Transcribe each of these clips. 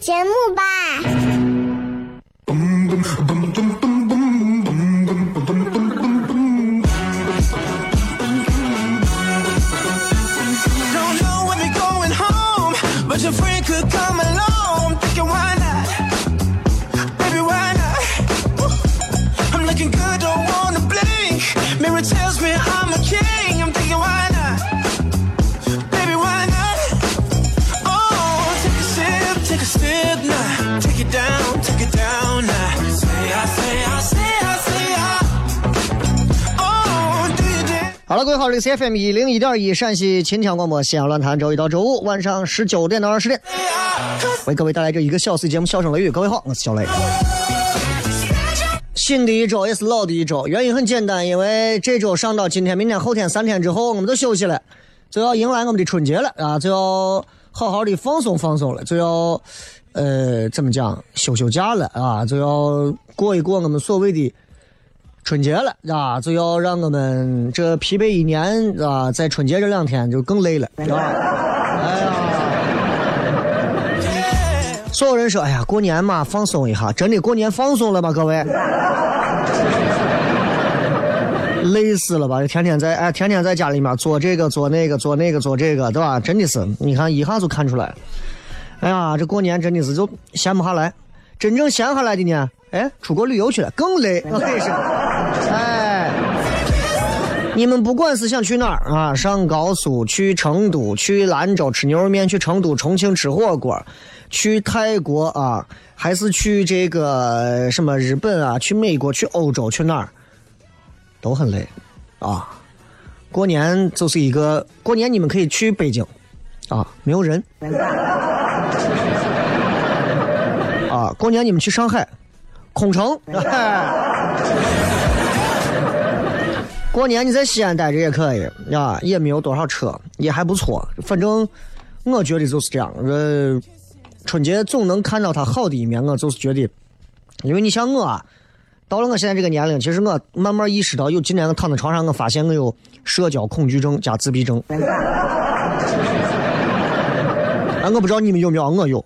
节目吧。最好，这里是 FM 一零一点一陕西秦腔广播西安论坛，周一到周五晚上十九点到二十点，为各位带来这一个小时节目《笑声雷雨》。各位好，我是小雷。新的一周也是老的一周，原因很简单，因为这周上到今天、明天、后天三天之后，我们都休息了，就要迎来我们的春节了啊，就要好好的放松放松了，就要呃怎么讲休休假了啊，就要过一过我们所谓的。春节了啊，就要让我们这疲惫一年啊，在春节这两天就更累了，是吧？哎呀，所有人说，哎呀，过年嘛，放松一下，真的过年放松了吗？各位，累死了吧？天天在哎，天天在家里面做这个做那个做那个做这个，对吧？真的是，你看一下就看出来。哎呀，这过年真的是就闲不下来，真正闲下来的呢。哎，出国旅游去了，更累。我跟你说，哎，你们不管是想去哪儿啊，上高速，去成都，去兰州吃牛肉面，去成都、重庆吃火锅，去泰国啊，还是去这个什么日本啊，去美国，去欧洲，去哪儿，都很累啊。过年就是一个过年，你们可以去北京啊，没有人啊。过年你们去上海。空城，过年你在西安待着也可以呀，也没有多少车，也还不错。反正我觉得就是这样。呃，春节总能看到它好的一面，我就是觉得，因为你像我，啊，到了我现在这个年龄，其实我慢慢意识到，有今年我躺在床上，我发现我有社交恐惧症加自闭症。哎，我不知道你们有没有，我有。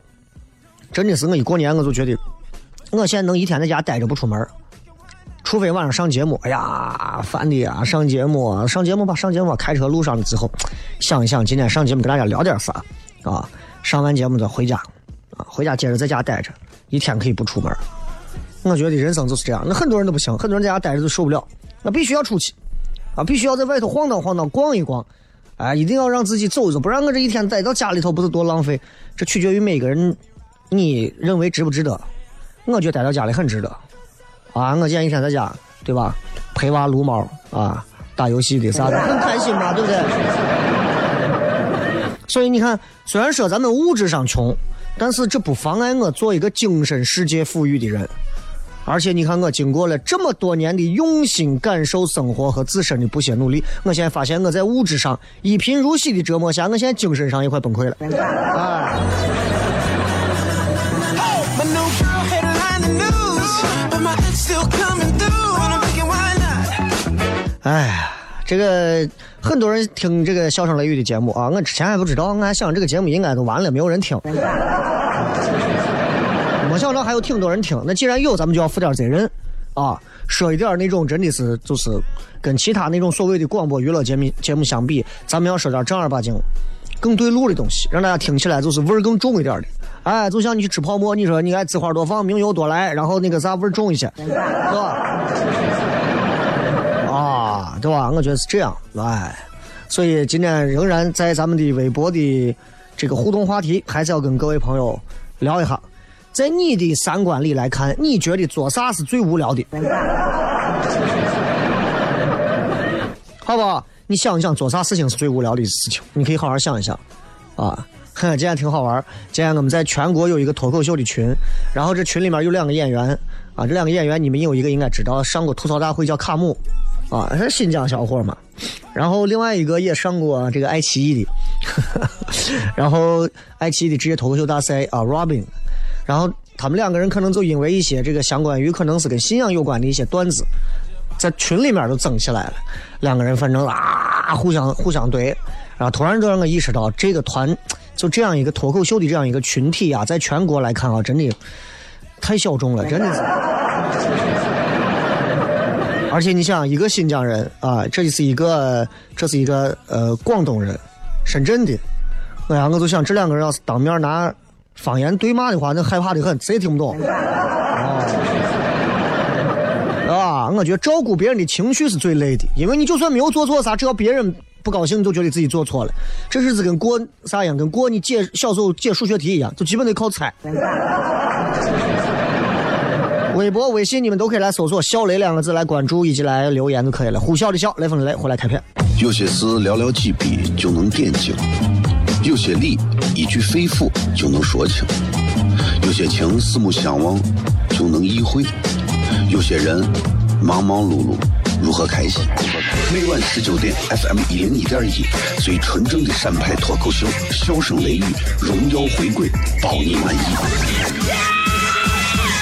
真的是我一过年我就觉得。我现在能一天在家待着不出门，除非晚上上节目。哎呀，烦的呀！上节目，上节目吧，上节目。开车路上了之后，想一想今天上节目跟大家聊点啥啊？上完节目再回家，啊，回家接着在家待着，一天可以不出门。我觉得人生就是这样。那很多人都不行，很多人在家待着都受不了，那必须要出去，啊，必须要在外头晃荡晃荡，逛一逛，哎，一定要让自己走一走，不然我这一天待到家里头不是多浪费？这取决于每个人，你认为值不值得？我觉得待到家里很值得，啊！我今天一天在家，对吧？陪娃撸猫啊，打游戏的啥的，很开心嘛，对不对？所以你看，虽然说咱们物质上穷，但是这不妨碍我做一个精神世界富裕的人。而且你看，我经过了这么多年的用心感受生活和自身的不懈努力，我现在发现我在物质上一贫如洗的折磨下，我现在精神上也快崩溃了。啊！哎呀，这个很多人听这个笑声雷雨的节目啊，我之前还不知道，我还想这个节目应该都完了，没有人听。没想到还有挺多人听，那既然有，咱们就要负点责任啊，说一点那种真的是就是跟其他那种所谓的广播娱乐节目节目相比，咱们要说点正儿八经、更对路的东西，让大家听起来就是味儿更重一点的。哎，就像你去吃泡馍，你说你爱滋花多放，明油多来，然后那个啥味儿重一些，是吧？啊，对吧？我觉得是这样，哎，所以今天仍然在咱们的微博的这个互动话题，还是要跟各位朋友聊一下，在你的三观里来看，你觉得做啥是最无聊的？好不好？你想一想，做啥事情是最无聊的事情？你可以好好想一想，啊。哼，今天挺好玩今天我们在全国有一个脱口秀的群，然后这群里面有两个演员啊，这两个演员你们有一个应该知道，上过吐槽大会叫卡姆，啊，是新疆小伙嘛。然后另外一个也上过这个爱奇艺的，然后爱奇艺的职业脱口秀大赛啊，Robin。然后他们两个人可能就因为一些这个相关于可能是跟信仰有关的一些段子，在群里面都争起来了。两个人反正啊，互相互相怼，然后突然就让我意识到这个团。就这样一个脱口秀的这样一个群体啊，在全国来看啊，真的太小众了，真的是。而且你想，一个新疆人啊，这是一个，这是一个呃广东人，深圳的。哎呀，我就想这两个人要是当面拿方言对骂的话，那害怕的很，谁也听不懂。啊，啊我觉得照顾别人的情绪是最累的，因为你就算没有做错啥，只要别人。不高兴你就觉得自己做错了，这日子跟过啥样？跟过你解小时候解数学题一样，就基本得靠猜。微博、微信你们都可以来搜索“小雷”两个字来关注以及来留言就可以了。呼啸的笑，雷锋的雷，回来开片。有些事寥寥几笔就能点睛，有些理一句肺腑就能说清，有些情四目相望就能意会，有些人忙忙碌碌。如何开心？每晚十九点，FM 一零一点一，最纯正的陕派脱口秀，笑声雷雨，荣耀回归，包你满意。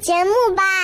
节目吧。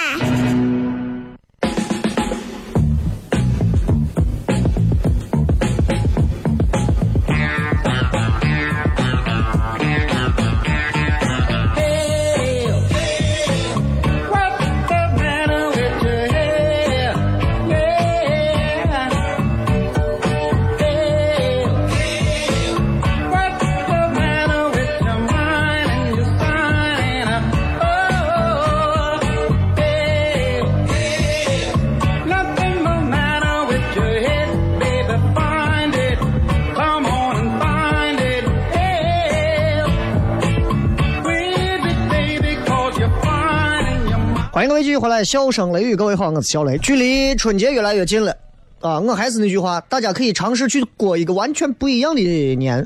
迎各位继续回来，笑声雷雨，各位好，我是小雷。距离春节越来越近了啊！我还是那句话，大家可以尝试去过一个完全不一样的年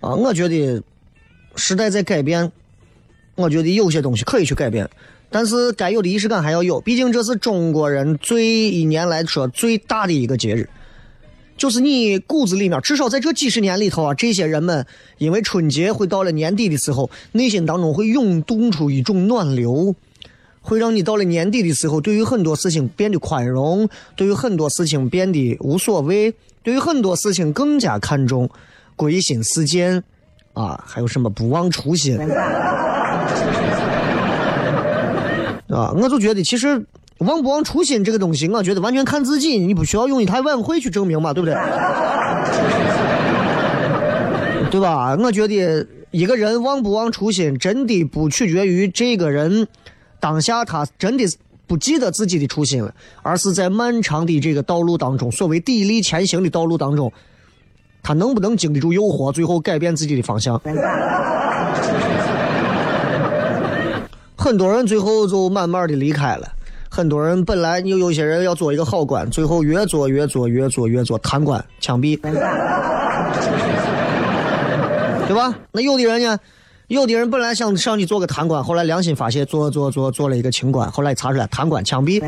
啊！我觉得时代在改变，我觉得有些东西可以去改变，但是该有的仪式感还要有。毕竟这是中国人最一年来说最大的一个节日，就是你骨子里面，至少在这几十年里头啊，这些人们因为春节会到了年底的时候，内心当中会涌动出一种暖流。会让你到了年底的时候，对于很多事情变得宽容，对于很多事情变得无所谓，对于很多事情更加看重，归心似箭，啊，还有什么不忘初心，啊，我就觉得其实忘不忘初心这个东西，我觉得完全看自己，你不需要用一台晚会去证明嘛，对不对？对吧？我觉得一个人忘不忘初心，真的不取决于这个人当下他真的是不记得自己的初心了，而是在漫长的这个道路当中，所谓砥砺前行的道路当中，他能不能经得住诱惑，最后改变自己的方向。很多人最后就慢慢的离开了。很多人本来有有些人要做一个好官，最后越做越做越做越做贪官、枪毙，对吧？那有的人呢，有的人本来想上去做个贪官，后来良心发现，做做做做了一个清官，后来查出来贪官、枪毙。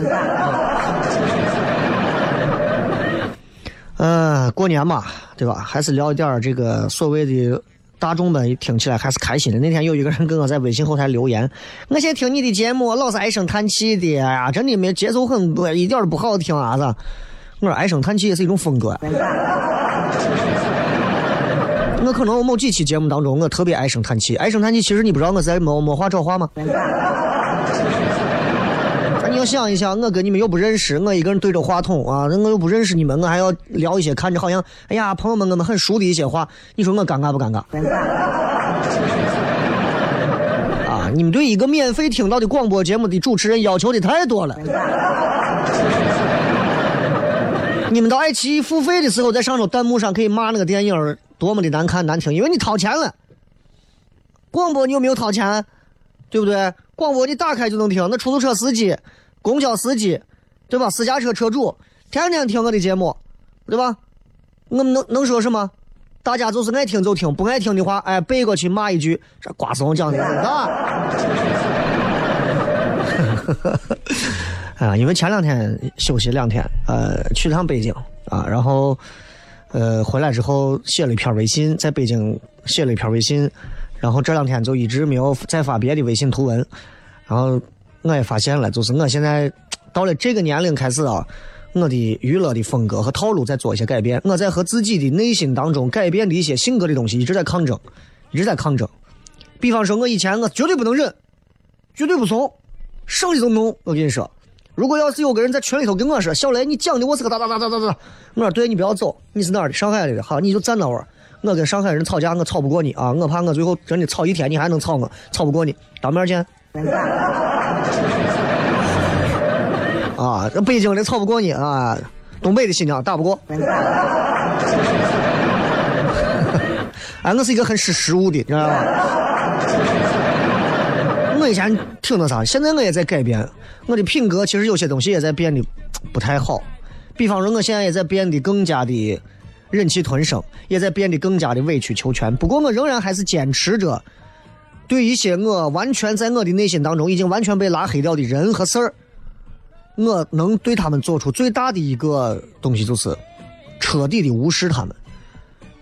嗯，过年嘛，对吧？还是聊一点这个所谓的。大众们听起来还是开心的。那天有一个人给我在微信后台留言：“我现在听你的节目，老是唉声叹气的，哎呀，真的没节奏很多，一点都不好听啊！”子，我说唉声叹气也是一种风格。我可能某几期节目当中，我特别唉声叹气。唉声叹气，其实你不知道我在没没话找话吗？你要想一想，我跟你们又不认识，我一个人对着话筒啊，我又不认识你们，我还要聊一些看着好像哎呀朋友们我们很熟的一些话，你说我尴尬不尴尬？啊，你们对一个免费听到的广播节目的主持人要求的太多了。你们到爱奇艺付费的时候，在上头弹幕上可以骂那个电影多么的难看难听，因为你掏钱了。广播你有没有掏钱？对不对？广播你打开就能听，那出租车司机。公交司机，对吧？私家车车主天天听我的节目，对吧？我们能能说什么？大家就是爱听就听，不爱听的话，哎，背过去骂一句，这瓜怂讲的，啊！啊，因为前两天休息两天，呃，去趟北京啊，然后呃回来之后写了一篇微信，在北京写了一篇微信，然后这两天就一直没有再发别的微信图文，然后。我也发现了，就是我现在到了这个年龄开始啊，我的娱乐的风格和套路在做一些改变。我在和自己的内心当中改变的一些性格的东西一直在抗争，一直在抗争。比方说，我以前我绝对不能忍，绝对不怂，上去就弄。我跟你说，如果要是有个人在群里头跟我说：“小雷，你讲的我是个哒哒哒哒哒哒。”我说：“对，你不要走，你是哪儿的？上海的。好，你就站那会儿。我跟上海人吵架，我吵不过你啊！我怕我最后真的吵一天，你还能吵我，吵不过你，当面见。”啊，这北京的吵不过你啊，东北的新疆打不过。哎，我是一个很识时务的，你知道吧？我以前挺那啥，现在我也在改变，我的品格其实有些东西也在变得不太好。比方说，我现在也在变得更加的忍气吞声，也在变得更加的委曲求全。不过，我仍然还是坚持着。对一些我完全在我的内心当中已经完全被拉黑掉的人和事儿，我能对他们做出最大的一个东西，就是彻底的无视他们。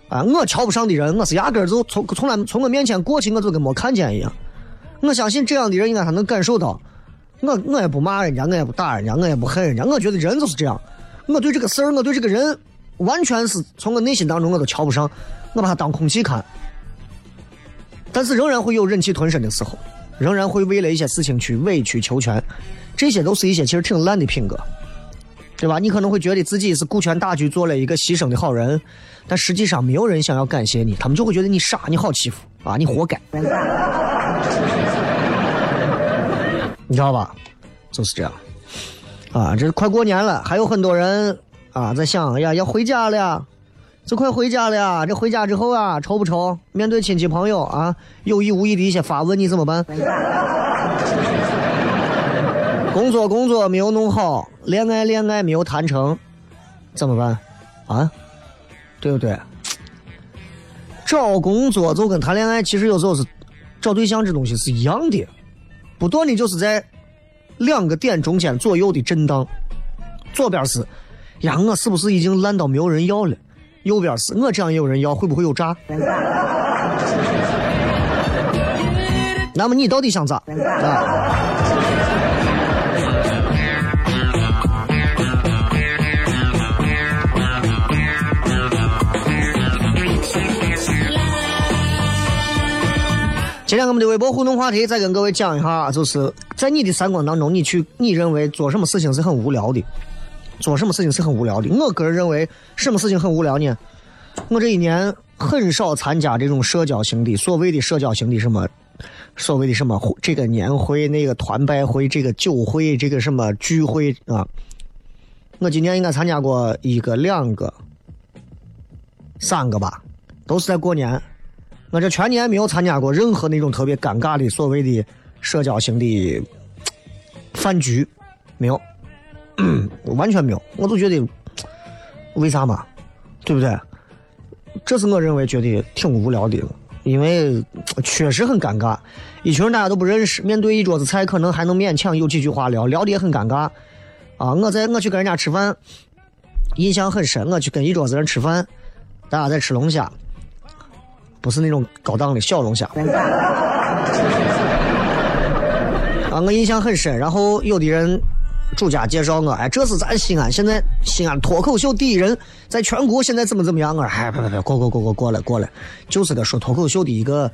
啊，我瞧不上的人，我是压根儿就从从来从我面前过去，我就跟没看见一样。我相信这样的人应该他能感受到，我我也不骂人家，我也不打人家，我也不恨人家。我觉得人就是这样，我对这个事儿，我对这个人，完全是从我内心当中我都瞧不上，我把他当空气看。但是仍然会有忍气吞声的时候，仍然会为了一些事情去委曲求全，这些都是一些其实挺烂的品格，对吧？你可能会觉得自己是顾全大局做了一个牺牲的好人，但实际上没有人想要感谢你，他们就会觉得你傻，你好欺负啊，你活该，你知道吧？就是这样，啊，这快过年了，还有很多人啊在想，哎呀，要回家了。就快回家了呀！这回家之后啊，愁不愁？面对亲戚朋友啊，有意无意的一些发问，你怎么办？工作工作没有弄好，恋爱恋爱没有谈成，怎么办？啊，对不对？找工作就跟谈恋爱，其实有时候是找对象这东西是一样的，不断的就是在两个点中间左右的震荡。左边是，呀，我是不是已经烂到没有人要了？右边是我这样也有人要，会不会有诈？那么你到底想咋？啊？今天我们的微博互动话题，再跟各位讲一下，就是在你的三观当中，你去你认为做什么事情是很无聊的？做什么事情是很无聊的？我个人认为，什么事情很无聊呢？我这一年很少参加这种社交型的，所谓的社交型的什么，所谓的什么这个年会、那个团拜会、这个酒会、这个什么聚会啊。我今年应该参加过一个、两个、三个吧，都是在过年。我这全年没有参加过任何那种特别尴尬的所谓的社交型的饭局，没有，完全没有。我就觉得，为啥嘛？对不对？这是我认为觉得挺无聊的，因为确实很尴尬。一群人大家都不认识，面对一桌子菜，可能还能勉强有几句话聊，聊的也很尴尬。啊，我在我去跟人家吃饭，印象很深。我去跟一桌子人吃饭，大家在吃龙虾，不是那种高档的小龙虾。啊，我印象很深。然后有的人。主家介绍我，哎，这是咱西安，现在西安脱口秀第一人，在全国现在怎么怎么样？我说，哎，别别别，过过过过过来过来，就是个说脱口秀的一个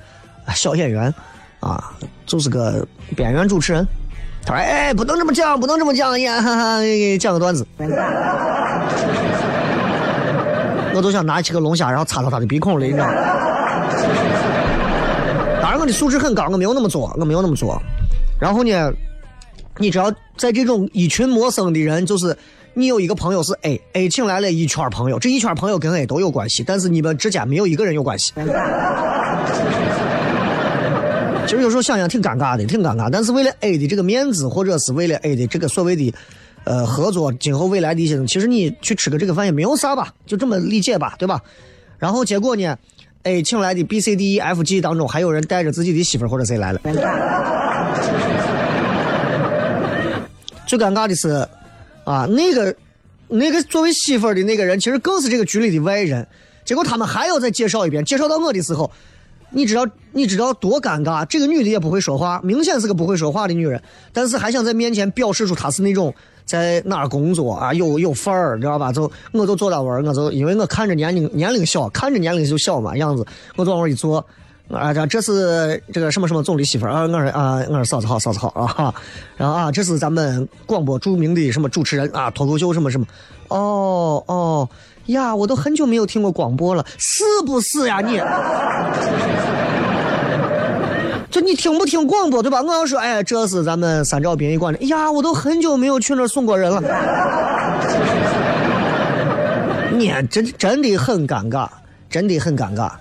小演员，啊，就是个边缘主持人。他说，哎，不能这么讲，不能这么讲，呀，哈哈，讲个段子。我都想拿起个龙虾，然后插到他的鼻孔里，你知道吗？当然，我的素质很高，我没有那么做，我没有那么做。然后呢？你只要，在这种一群陌生的人，就是你有一个朋友是 A，A 请来了一圈朋友，这一圈朋友跟 A 都有关系，但是你们之间没有一个人有关系。其实有时候想想挺尴尬的，挺尴尬。但是为了 A 的这个面子，或者是为了 A 的这个所谓的呃合作，今后未来的一些，其实你去吃个这个饭也没有啥吧，就这么理解吧，对吧？然后结果呢，A 请来的 B、C、D、E、F、G 当中，还有人带着自己的媳妇或者谁来了。最尴尬的是，啊，那个那个作为媳妇的那个人，其实更是这个局里的外人。结果他们还要再介绍一遍，介绍到我的时候，你知道你知道多尴尬？这个女的也不会说话，明显是个不会说话的女人，但是还想在面前表示出她是那种在哪儿工作啊，有有范儿，知道吧？就我就坐那玩儿，我就因为我看着年龄年龄小，看着年龄就小嘛样子，我坐那儿一坐。啊，这这是这个什么什么总理媳妇儿啊？我说啊，我说嫂子好，嫂子好啊。然后啊，这是咱们广播著名的什么主持人啊，脱口秀什么什么。哦哦呀，我都很久没有听过广播了，是不是呀你？就你听不听广播对吧？我要说，哎，这是咱们三兆殡仪馆的。呀，我都很久没有去那儿送过人了。你真真的很尴尬，真的很尴尬。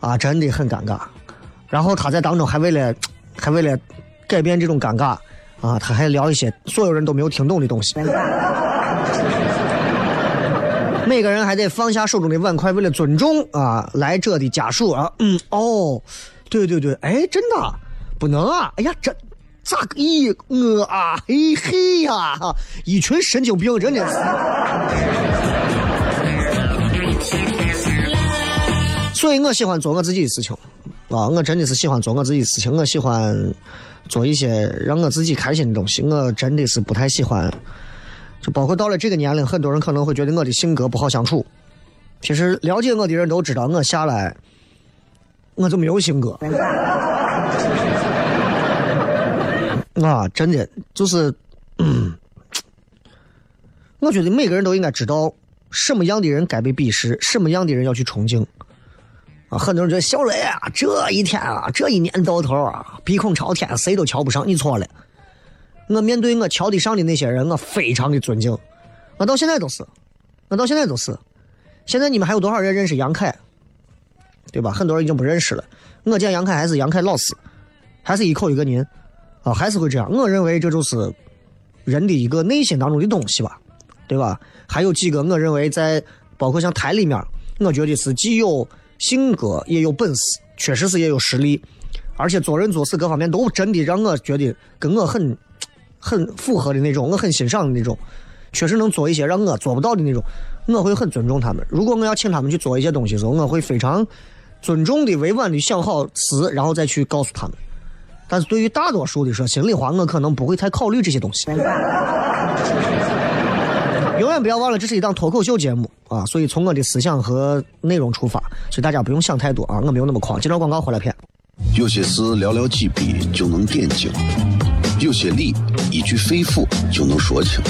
啊，真的很尴尬。然后他在当中还为了，还为了改变这种尴尬，啊，他还聊一些所有人都没有听懂的东西。每个人还得放下手中的碗筷，为了尊重啊来者的家属啊。嗯，哦，对对对，哎，真的不能啊！哎呀，这咋个？咦，我啊，嘿嘿呀，一群神经病，真的是。所以我喜欢做我自己的事情，啊，我真的是喜欢做我自己的事情。我喜欢做一些让我自己开心的东西。我真的是不太喜欢，就包括到了这个年龄，很多人可能会觉得我的性格不好相处。其实了解我的人都知道，我下来我就没有性格。啊，真的就是，嗯，我觉得每个人都应该知道什么样的人该被鄙视，什么样的人要去崇敬。啊，很多人觉得小雷啊，这一天啊，这一年到头啊，鼻孔朝天，谁都瞧不上。你错了，我面对我瞧得上的那些人，我非常的尊敬。我到现在都是，我到现在都是。现在你们还有多少人认识杨凯？对吧？很多人已经不认识了。我见杨凯还是杨凯老师，还是一口一个您啊，还是会这样。我认为这就是人的一个内心当中的东西吧，对吧？还有几个，我认为在包括像台里面，我觉得是既有。性格也有本事，确实是也有实力，而且做人做事各方面都真的让我觉得跟我很很符合的那种，我很欣赏的那种，确实能做一些让我做不到的那种，我会很尊重他们。如果我要请他们去做一些东西的时候，我会非常尊重的、委婉的想好词，然后再去告诉他们。但是对于大多数的说心里话，我可能不会太考虑这些东西。永远不要忘了，这是一档脱口秀节目啊！所以从我的思想和内容出发，所以大家不用想太多啊！我没有那么狂。接着广告回来片。有些事寥寥几笔就能点睛，有些理一句肺腑就能说清，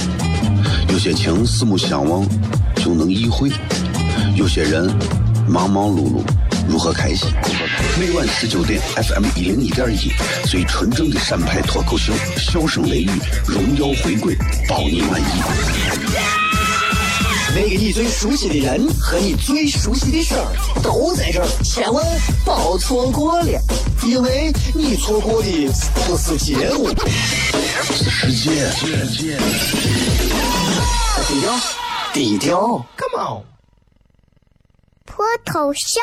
有些情四目相望就能意会，有些人忙忙碌碌如何开心？每晚十九点，FM 一零一点一，最纯正的陕派脱口秀，笑声雷雨，荣耀回归，包你满意。那个你最熟悉的人和你最熟悉的事儿都在这儿，千万别错过了，因为你错过的不是节目，是世界。低调，低调。脱头像？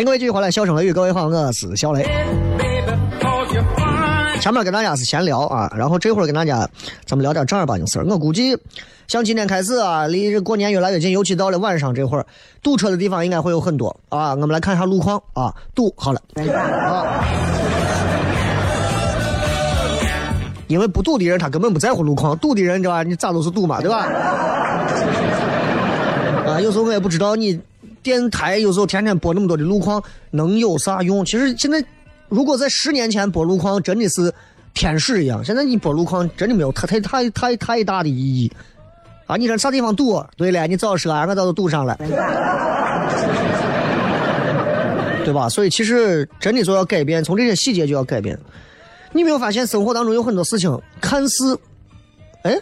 迎各位继续回来，笑声雷雨，各位好，我是小雷。前面跟大家是闲聊啊，然后这会儿跟大家咱们聊点正儿八经事儿。我估计像今天开始啊，离这过年越来越近，尤其到了晚上这会儿，堵车的地方应该会有很多啊。我们来看一下路况啊，堵好了啊。因为不堵的人他根本不在乎路况，堵的人知道吧？你咋都是堵嘛，对吧？啊，有时候我也不知道你电台有时候天天播那么多的路况能有啥用？其实现在如果在十年前播路况真的是天使一样，现在你播路况真的没有太太太太太大的意义啊！你说啥地方堵？对了，你早说，俺早都堵上了，对吧？所以其实真的就要改变，从这些细节就要改变。你没有发现生活当中有很多事情看似，哎，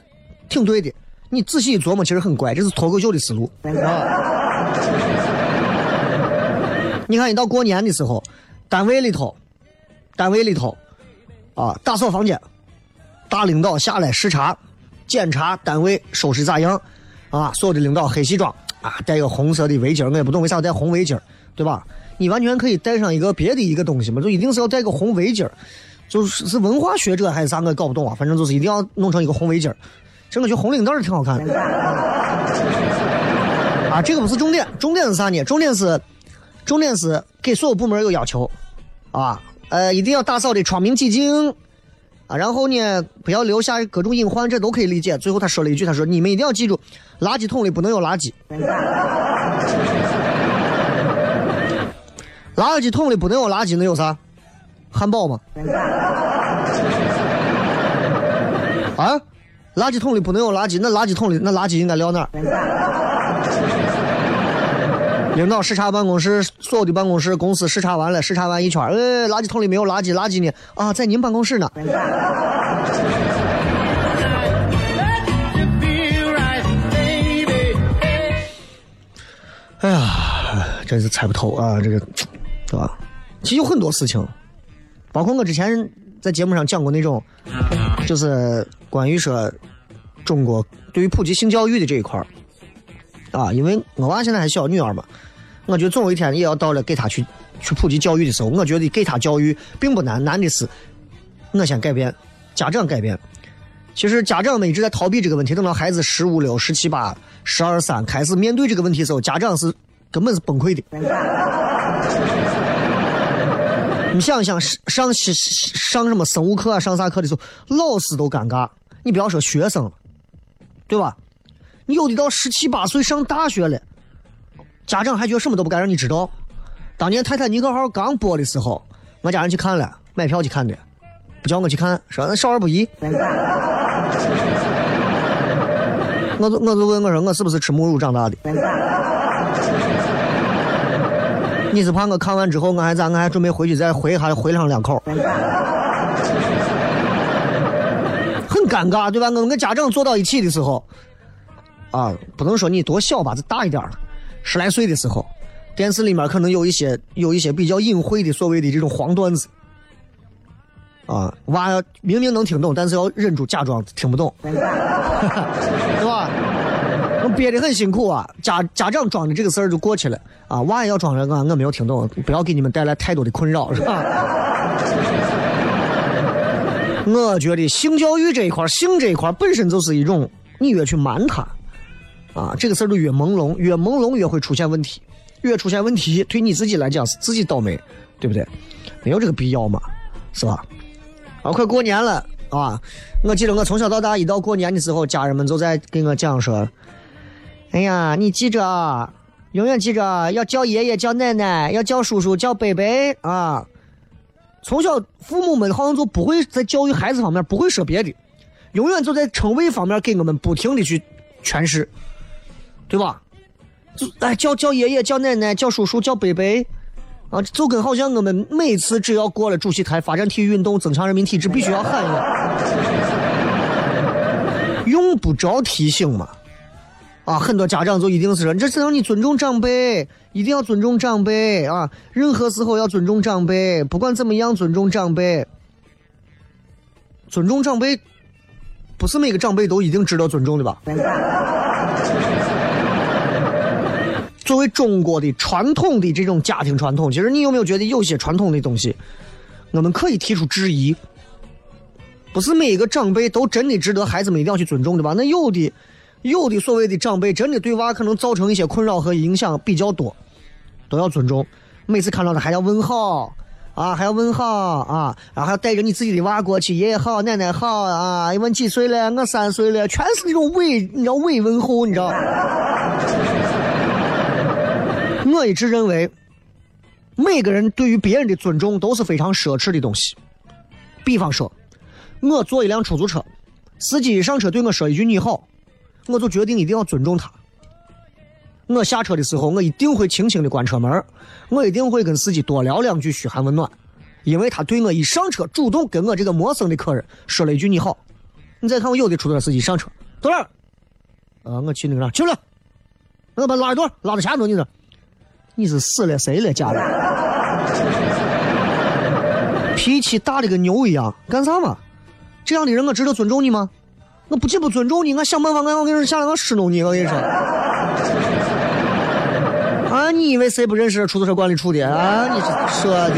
挺对的，你仔细一琢磨，其实很怪，这是脱口秀的思路啊。你看，一到过年的时候，单位里头，单位里头，啊，打扫房间，大领导下来视察、检查单位收拾咋样，啊，所有的领导黑西装啊，戴个红色的围巾，我也不懂为啥要戴红围巾，对吧？你完全可以带上一个别的一个东西嘛，就一定是要戴个红围巾。就是是文化学者还是啥，我搞不懂啊。反正就是一定要弄成一个红围巾儿，这我觉得红领带挺好看的。啊，这个不是重点，重点是啥呢？重点是，重点是给所有部门有要求，啊，呃，一定要打扫的窗明几净，啊，然后呢，不要留下各种隐患，这都可以理解。最后他说了一句，他说你们一定要记住，垃圾桶里不能有垃圾，垃圾桶里不能有垃圾，能有啥？汉堡吗？啊，垃圾桶里不能有垃圾，那垃圾桶里那垃圾应该撂哪儿？领导视察办公室，所有的办公室公司视察完了，视察完一圈，哎，垃圾桶里没有垃圾，垃圾呢？啊，在您办公室呢。哎呀，真是猜不透啊，这个，对吧？其实有很多事情。包括我之前在节目上讲过那种，就是关于说中国对于普及性教育的这一块儿啊，因为我娃现在还小女儿嘛，我觉得总有一天也要到了给他去去普及教育的时候。我觉得给他教育并不难，难的是我先改变，家长改变。其实家长们一直在逃避这个问题，等到孩子十五六、十七八、十二三开始面对这个问题的时候，家长是根本是崩溃的。你想想，上上上什么生物课啊，上啥课的时候，老师都尴尬。你不要说学生，对吧？你有的到十七八岁上大学了，家长还觉得什么都不敢让你知道。当年《泰坦尼克号》刚播的时候，我家人去看了，买票去看的，不叫我去看，说那少儿不宜。我就我就问我说我是不是吃母乳长大的？你是怕我看完之后我还咋？我还准备回去再回还回上两口，很尴尬，对吧？我们跟家长坐到一起的时候，啊，不能说你多小吧，就大一点了，十来岁的时候，电视里面可能有一些有一些比较隐晦的所谓的这种黄段子。啊，娃明明能听懂，但是要忍住假装听不懂，对吧？我憋得很辛苦啊，家家长装的这个事儿就过去了啊，娃也要装着啊我没有听懂，不要给你们带来太多的困扰，是吧？我觉得性教育这一块，性这一块本身就是一种，你越去瞒他，啊，这个事儿就越朦胧，越朦胧越会出现问题，越出现问题，对你自己来讲是自己倒霉，对不对？没有这个必要嘛，是吧？啊，快过年了啊！我记得我从小到大，一到过年的时候，家人们就在跟我讲说：“哎呀，你记着，啊永远记着，要叫爷爷叫奶奶，要叫叔叔叫伯伯啊！”从小父母们好像就不会在教育孩子方面不会说别的，永远就在称谓方面给我们不停的去诠释，对吧？就哎，叫叫爷爷叫奶奶叫叔叔叫伯伯。啊，就跟好像我们每次只要过了主席台发展体育运动、增强人民体质，必须要喊一样，用不着提醒嘛。啊，很多家长就一定是说，这是让你尊重长辈，一定要尊重长辈啊，任何时候要尊重长辈，不管怎么样尊重长辈。尊重长辈，不是每个长辈都一定值得尊重的吧？作为中国的传统的这种家庭传统，其实你有没有觉得有些传统的东西，我们可以提出质疑？不是每一个长辈都真的值得孩子们一定要去尊重的吧？那有的，有的所谓的长辈真的对娃可能造成一些困扰和影响比较多，都要尊重。每次看到他还要问好啊，还要问好啊，然后还要带着你自己的娃过去，爷爷好，奶奶好啊，问几岁了？我三岁了，全是那种伪，你知道伪问候，你知道。我一直认为，每个人对于别人的尊重都是非常奢侈的东西。比方说，我坐一辆出租车，司机一上车对我说一句“你好”，我就决定一定要尊重他。我下车的时候，我一定会轻轻的关车门，我一定会跟司机多聊两句嘘寒问暖，因为他对我一上车主动跟我这个陌生的客人说了一句“你好”。你再看我有的出租车司机上车，到哪儿？啊，我去那个啥去了，我把拉一段，拉到前头你这。你是死了谁了家人？脾气大的跟牛一样，干啥嘛？这样的人我值得尊重你吗？我不仅不尊重你，我想办法，我我跟你下来我使弄你，我跟你说。啊，你以为谁不认识出租车管理处的啊？你是说的？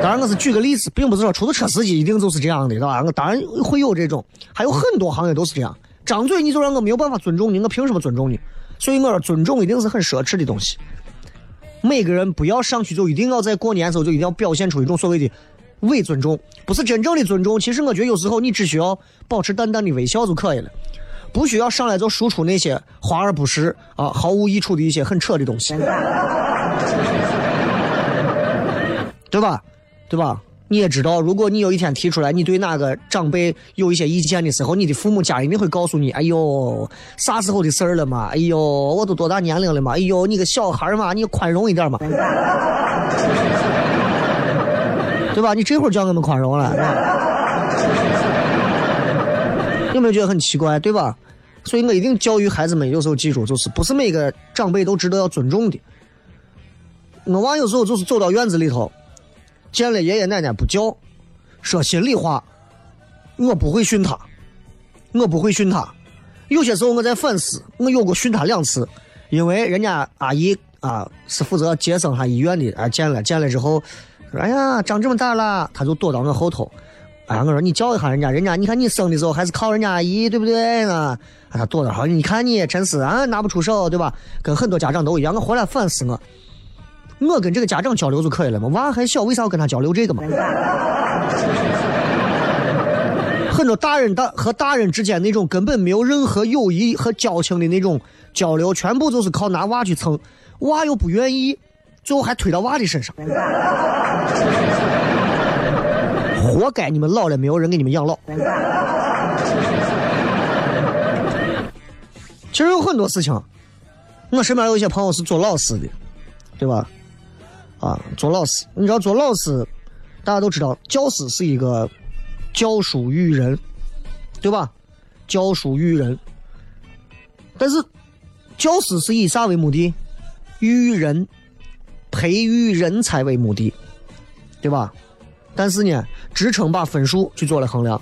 当然我是举个例子，并不是说出租车司机一定就是这样的，对吧？我当然会有这种，还有很多行业都是这样。张嘴你就让我没有办法尊重你，我凭什么尊重你？所以我说尊重一定是很奢侈的东西。每个人不要上去就一定要在过年的时候就一定要表现出一种所谓的伪尊重，不是真正的尊重。其实我觉得有时候你只需要保持淡淡的微笑就可以了，不需要上来就输出那些华而不实啊、毫无益处的一些很扯的东西，对吧？对吧？你也知道，如果你有一天提出来，你对哪个长辈有一些意见的时候，你的父母家一定会告诉你：“哎呦，啥时候的事儿了嘛？哎呦，我都多大年龄了嘛？哎呦，你个小孩嘛，你宽容一点嘛，对吧？你这会儿叫我们宽容了，有没有觉得很奇怪？对吧？所以我一定教育孩子们，有时候记住，就是不是每个长辈都值得要尊重的。我娃有时候就是走到院子里头。见了爷爷奶奶不叫，说心里话，我不会训他，我不会训他。有些时候我在反思，我有过训他两次，因为人家阿姨啊是负责接生哈医院的，啊见了见了之后，说哎呀长这么大了，他就躲到我后头。哎呀我说你叫一下人家，人家你看你生的时候还是靠人家阿姨对不对啊？他躲到好，你看你真是啊拿不出手对吧？跟很多家长都一样，我回来反思我。我跟这个家长交流就可以了嘛，娃还小，为啥要跟他交流这个嘛？很多大人大和大人之间那种根本没有任何友谊和交情的那种交流，全部都是靠拿娃去蹭，娃又不愿意，最后还推到娃的身上，活该！你们老了没有人给你们养老。其实有很多事情，我身边有一些朋友是做老师的，对吧？啊，做老师，你知道做老师，大家都知道，教师是一个教书育人，对吧？教书育人，但是教师是以啥为目的？育人、培育人才为目的，对吧？但是呢，职称把分数去做了衡量。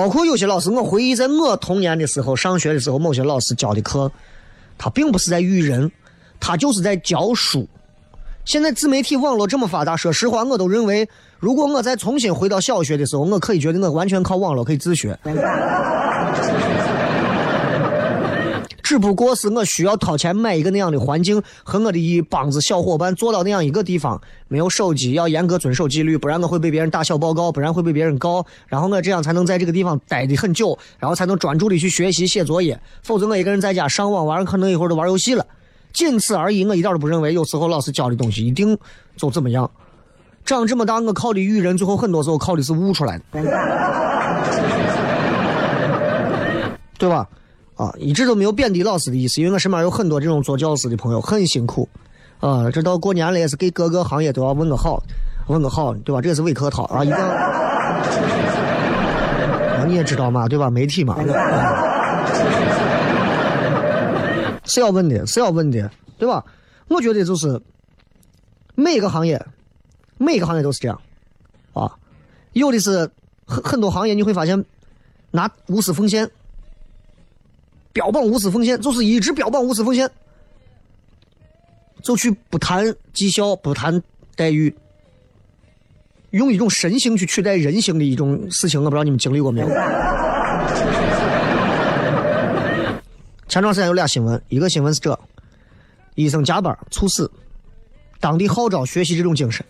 包括有些老师，我回忆在我童年的时候，上学的时候，某些老师教的课，他并不是在育人，他就是在教书。现在自媒体网络这么发达，说实话，我都认为，如果我再重新回到小学的时候，我可以觉得我完全靠网络可以自学。只不过是我需要掏钱买一个那样的环境，和我的一帮子小伙伴坐到那样一个地方，没有手机，要严格遵守纪律，不然我会被别人打小报告，不然会被别人告。然后我这样才能在这个地方待的很久，然后才能专注的去学习写作业。否则我一个人在家上网玩，可能一会儿都玩游戏了。仅此而已，我一点都不认为有时候老师教的东西一定就怎么样。长这么大，我考的育人，最后很多时候考的是悟出来的，对吧？啊，一直都没有贬低老师的意思，因为我身边有很多这种做教师的朋友，很辛苦。啊，这到过年了也是给各个行业都要问个好，问个好，对吧？这也是伪客套啊，一个。啊，你也知道嘛，对吧？媒体嘛，是要问的，是要问的，对吧？我觉得就是每个行业，每个行业都是这样，啊，有的是很很多行业你会发现拿无私奉献。标榜无私奉献，就是一直标榜无私奉献，就去不谈绩效，不谈待遇，用一种神性去取代人性的一种事情，我不知道你们经历过没有？前段时间有俩新闻，一个新闻是这：医生加班猝死，当地号召学习这种精神。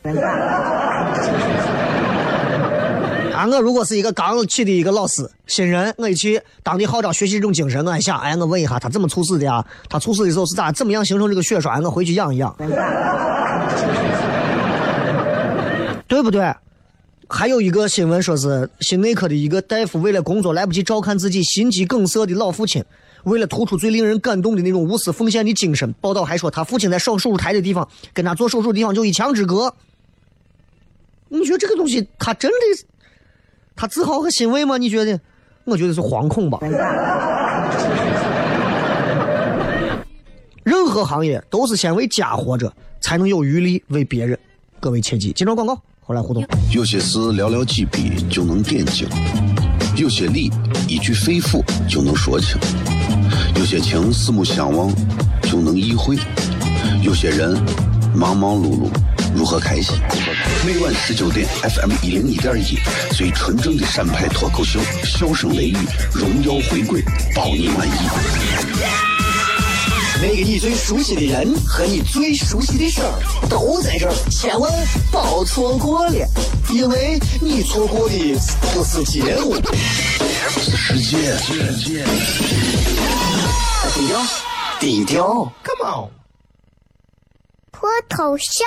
啊，我如果是一个刚起的一个老师，新人，我一去当地号召学习这种精神，我还想，哎，我问一下他怎么猝死的呀？他猝死的时候是咋怎么样形成这个血栓？我回去养一养，对不对？还有一个新闻说是心内科的一个大夫为了工作来不及照看自己心肌梗塞的老父亲，为了突出最令人感动的那种无私奉献的精神，报道还说他父亲在上手术台的地方跟他做手术的地方就一墙之隔。你觉得这个东西他真的？他自豪和欣慰吗？你觉得？我觉得是惶恐吧。任何行业都是先为家活着，才能有余力为别人。各位切记。接着广告，后来互动。有些事寥寥几笔就能点睛，有些理一句肺腑就能说清，有些情四目相望就能意会，有些人忙忙碌碌。如何开心？每晚十九点，FM 一零一点一，最纯正的陕派脱口秀，笑声雷雨，荣耀回归，包你满意。那个你最熟悉的人和你最熟悉的事儿都在这儿，千万别错过了，因为你错过的不是节目，是世界。低调，低调，Come on，脱头像。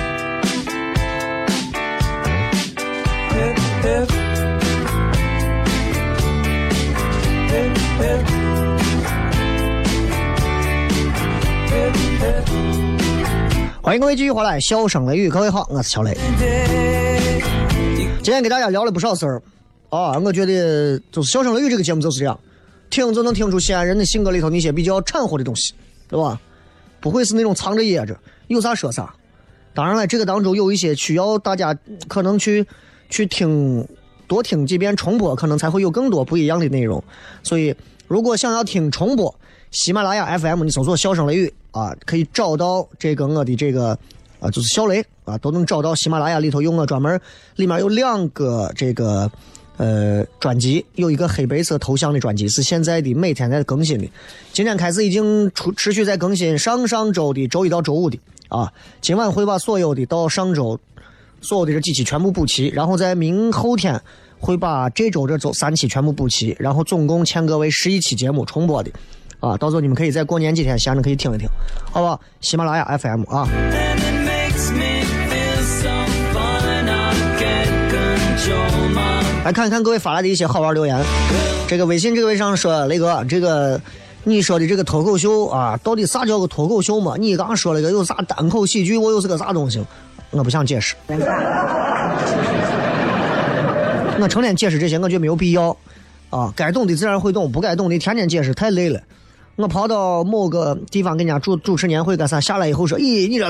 欢迎各位继续回来，笑声雷雨，各位好，我是小雷。今天给大家聊了不少事儿啊，我觉得就是笑声雷雨这个节目就是这样，听就能听出西安人的性格里头那些比较掺和的东西，对吧？不会是那种藏着掖着，有啥说啥。当然了，这个当中有一些需要大家可能去去听多听几遍重播，可能才会有更多不一样的内容。所以如果想要听重播，喜马拉雅 FM 你搜索“笑声雷雨”啊，可以找到这个我的这个啊，就是小雷啊，都能找到喜马拉雅里头有我专门里面有两个这个呃专辑，有一个黑白色头像的专辑是现在的每天在更新的，今天开始已经出持续在更新上上周的周一到周五的啊，今晚会把所有的到上周所有的这几期全部补齐，然后在明后天。会把这周这周三期全部补齐，然后总共牵割为十一期节目重播的，啊，到时候你们可以在过年几天闲着可以听一听，好吧？喜马拉雅 FM 啊。来看一看各位发来的一些好玩留言。这个微信这位上说，雷哥，这个你说的这个脱口秀啊，到底啥叫个脱口秀嘛？你刚说了个有啥单口喜剧，我又是个啥东西？我不想解释。我成天解释这些，我觉得没有必要，啊，该懂的自然会懂，不该懂的天天解释太累了。我跑到某个地方跟人家主主持年会干啥，下来以后说，咦，你这，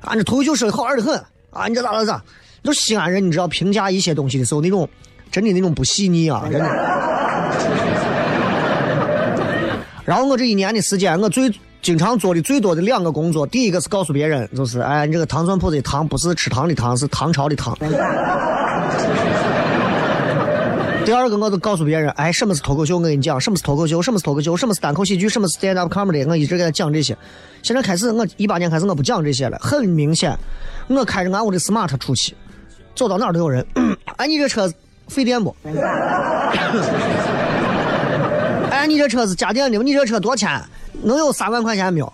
俺这脱口秀说的好玩的很，啊，你这咋咋咋？就西安人，你知道评价一些东西的时候，那种真的那种不细腻啊，真的。然后我这一年的时间，我最经常做的最多的两个工作，第一个是告诉别人，就是，哎，你这个糖蒜铺子的糖不是吃糖的糖，是唐朝的糖。第二个，我就告诉别人，哎，什么是脱口秀？我跟你讲，什么是脱口秀？什么是脱口秀？什么是单口喜剧？什么是 stand up comedy？我一直给他讲这些。现在开始，我一八年开始我不讲这些了。很明显，我开着俺屋的 smart 出去，走到哪都有人。哎，你这车费电不？哎，你这车是家电的吗？你这车多少钱？能有三万块钱没有？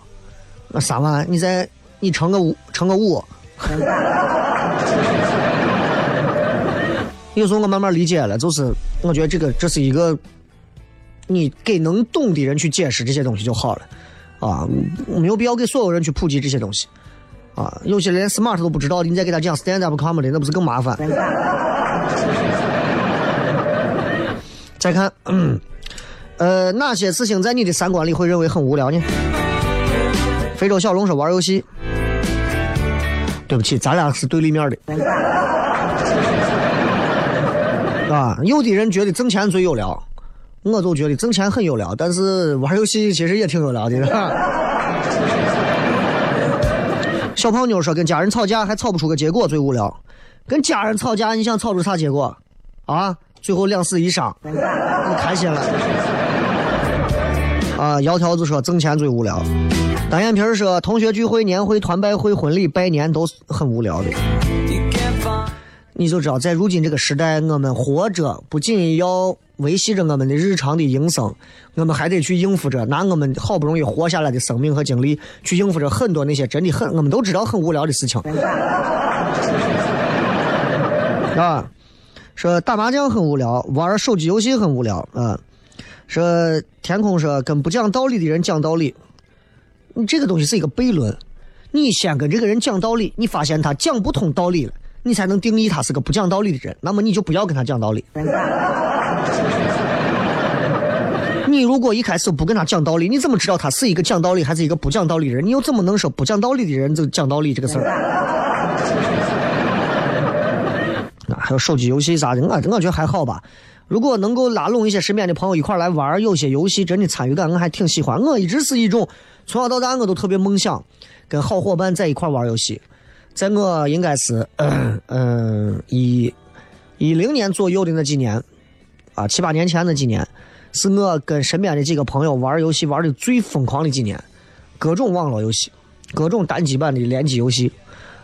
那三万，你再你乘个五，乘个五。有时候我慢慢理解了，就是我觉得这个这是一个，你给能懂的人去解释这些东西就好了，啊，没有必要给所有人去普及这些东西，啊，有些连 smart 都不知道的，你再给他讲 stand up comedy，那不是更麻烦？再看，呃，哪些事情在你的三观里会认为很无聊呢？非洲小龙说玩游戏，对不起，咱俩是对立面的。啊，有的人觉得挣钱最有聊，我就觉得挣钱很有聊，但是玩游戏其实也挺有聊的。小胖妞说跟家人吵架还吵不出个结果最无聊，跟家人吵架你想吵出啥结果？啊，最后两死一伤，你开心了？啊，窈窕子说挣钱最无聊，单眼皮说同学聚会、年会、团拜会、婚礼、拜年都是很无聊的。你就知道，在如今这个时代，我们活着不仅要维系着我们的日常的营生，我们还得去应付着拿我们好不容易活下来的生命和精力去应付着很多那些真的很我们都知道很无聊的事情。啊，说打麻将很无聊，玩手机游戏很无聊啊。说天空说跟不讲道理的人讲道理，你这个东西是一个悖论。你先跟这个人讲道理，你发现他讲不通道理了。你才能定义他是个不讲道理的人，那么你就不要跟他讲道理。你如果一开始不跟他讲道理，你怎么知道他是一个讲道理还是一个不讲道理的人？你又怎么能说不讲道理的人就讲道理这个事儿？啊，还有手机游戏啥的，我我觉得还好吧。如果能够拉拢一些身边的朋友一块来玩，有些游戏真的参与感，我还挺喜欢。我一直是一种从小到大我都特别梦想跟好伙伴在一块玩游戏。在我应该是嗯 一一零年左右的那几年，啊七八年前那几年，是我跟身边的几个朋友玩游戏玩的最疯狂的几年，各种网络游戏，各种单机版的联机游戏，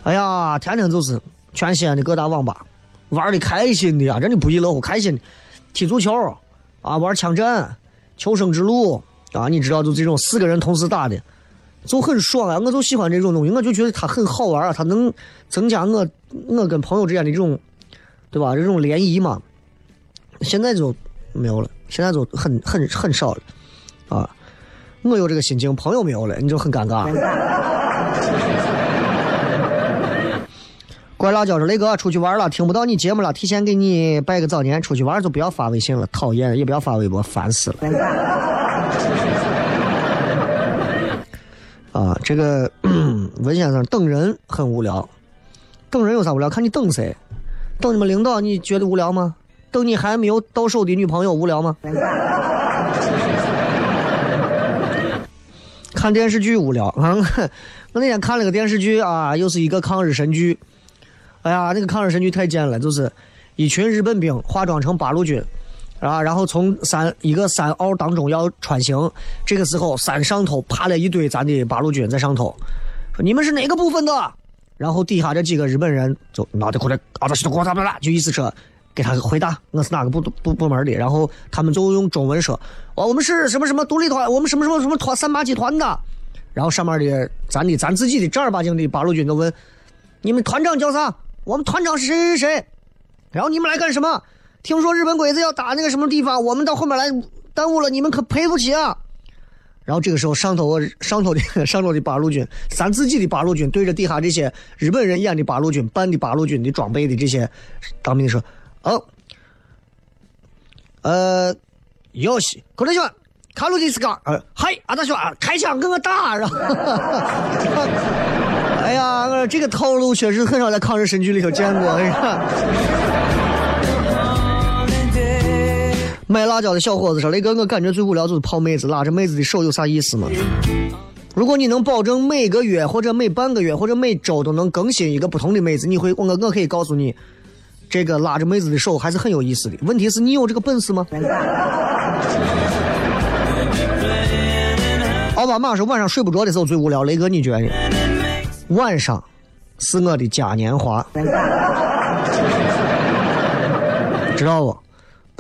哎呀，天天就是全西安的各大网吧玩的开心的呀，真的不亦乐乎，开心，踢足球啊，玩枪战、求生之路啊，你知道就这种四个人同时打的。就很爽啊！我就喜欢这种东西，我就觉得它很好玩啊，它能增加我我跟朋友之间的这种，对吧？这种联谊嘛。现在就没有了，现在就很很很少了，啊！我有这个心情，朋友没有了，你就很尴尬。怪辣椒说：“雷哥出去玩了，听不到你节目了，提前给你拜个早年。出去玩就不要发微信了，讨厌，也不要发微博，烦死了。”啊这个文先生等人很无聊等人有啥无聊？看你等谁？等你们领导你觉得无聊吗？等你还没有到手的女朋友无聊吗？看电视剧无聊啊我那天看了个电视剧啊又是一个抗日神剧。哎呀那个抗日神剧太贱了就是一群日本兵化妆成八路军啊，然后从山一个山坳当中要穿行。这个时候，山上头爬了一堆咱的八路军在上头，说你们是哪个部分的？然后底下这几个日本人就脑袋过来，啊，这是呱嗒呱嗒，就意思说给他回答我是哪个部部部门的。然后他们就用中文说，哦，我们是什么什么独立团，我们什么什么什么团三八集团的。然后上面的咱的咱自己的正儿八经的八路军就问，你们团长叫啥？我们团长是谁谁谁，然后你们来干什么？听说日本鬼子要打那个什么地方，我们到后面来耽误了，你们可赔不起啊！然后这个时候上头上头的上头的八路军，咱自己的八路军对着底下这些日本人演的八路军扮的八路军的装备的这些当兵的说：“哦，呃，よし、これじゃ卡路迪斯卡，呃，嗨，阿达说啊，开枪跟我打，然后。”哎呀，这个套路确实很少在抗日神剧里头见过。 卖辣椒的小伙子说：“雷哥，我感觉最无聊就是泡妹子，拉着妹子的手有啥意思吗？如果你能保证每个月或者每半个月或者每周都能更新一个不同的妹子，你会我我可以告诉你，这个拉着妹子的手还是很有意思的。问题是你有这个本事吗？” 奥巴马说：“晚上睡不着的时候最无聊。”雷哥，你觉得？晚上是我的嘉年华，知道不？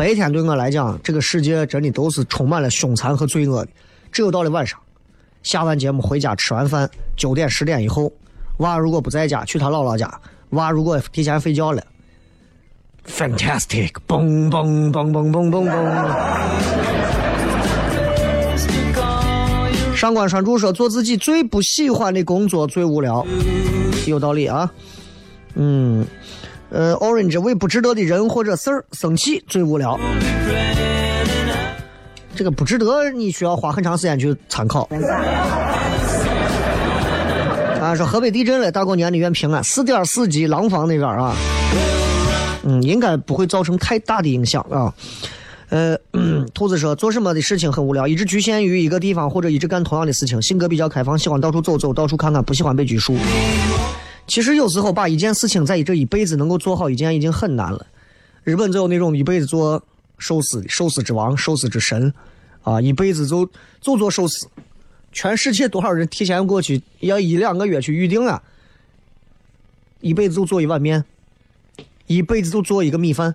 白天对我来讲，这个世界真的都是充满了凶残和罪恶的。只有到了晚上，下完节目回家吃完饭，九点十点以后，娃如果不在家，去他姥姥家；娃如果提前睡觉了，fantastic，嘣嘣嘣嘣嘣嘣嘣。上官栓柱说：“做自己最不喜欢的工作最无聊，有道理啊。”嗯，呃，Orange 为不值得的人或者事儿生气最无聊。这个不值得，你需要花很长时间去参考。啊，说河北地震了，大过年的愿平安。四点四级，廊坊那边啊，嗯，应该不会造成太大的影响啊。呃，兔子说做什么的事情很无聊，一直局限于一个地方或者一直干同样的事情。性格比较开放，喜欢到处走走，到处看看，不喜欢被拘束。其实有时候把一件事情在这一辈子能够做好一件已经很难了。日本就有那种一辈子做寿司寿司之王、寿司之神，啊，一辈子就就做寿司。全世界多少人提前过去要一两个月去预定啊？一辈子就做一碗面，一辈子就做一个米饭。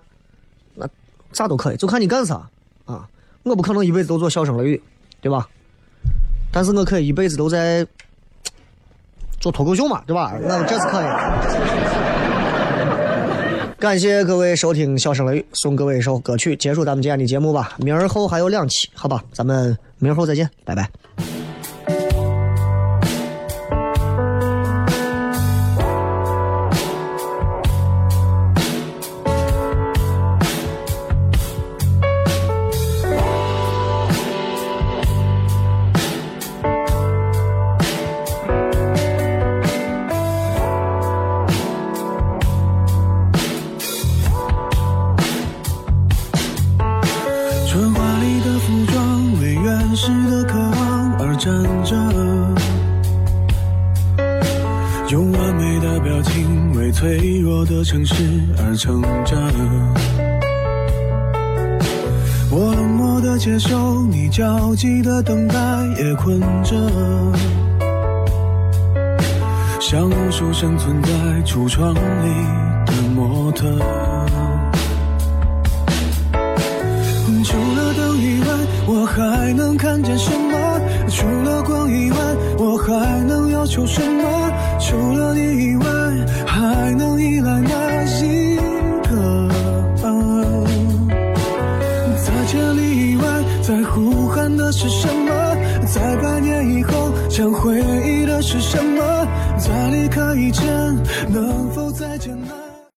那啥都可以，就看你干啥啊！我不可能一辈子都做笑声雷雨，对吧？但是我可以一辈子都在做脱口秀嘛，对吧？那这是可以。感谢各位收听笑声雷雨，送各位一首歌曲，结束咱们今天的节目吧。明儿后还有两期，好吧？咱们明儿后再见，拜拜。记得等待也困着，像无数生存在橱窗里的模特。除了灯以外，我还能看见什么？除了光以外，我还能要求什么？除了想回忆的是什么？在离开以前，能？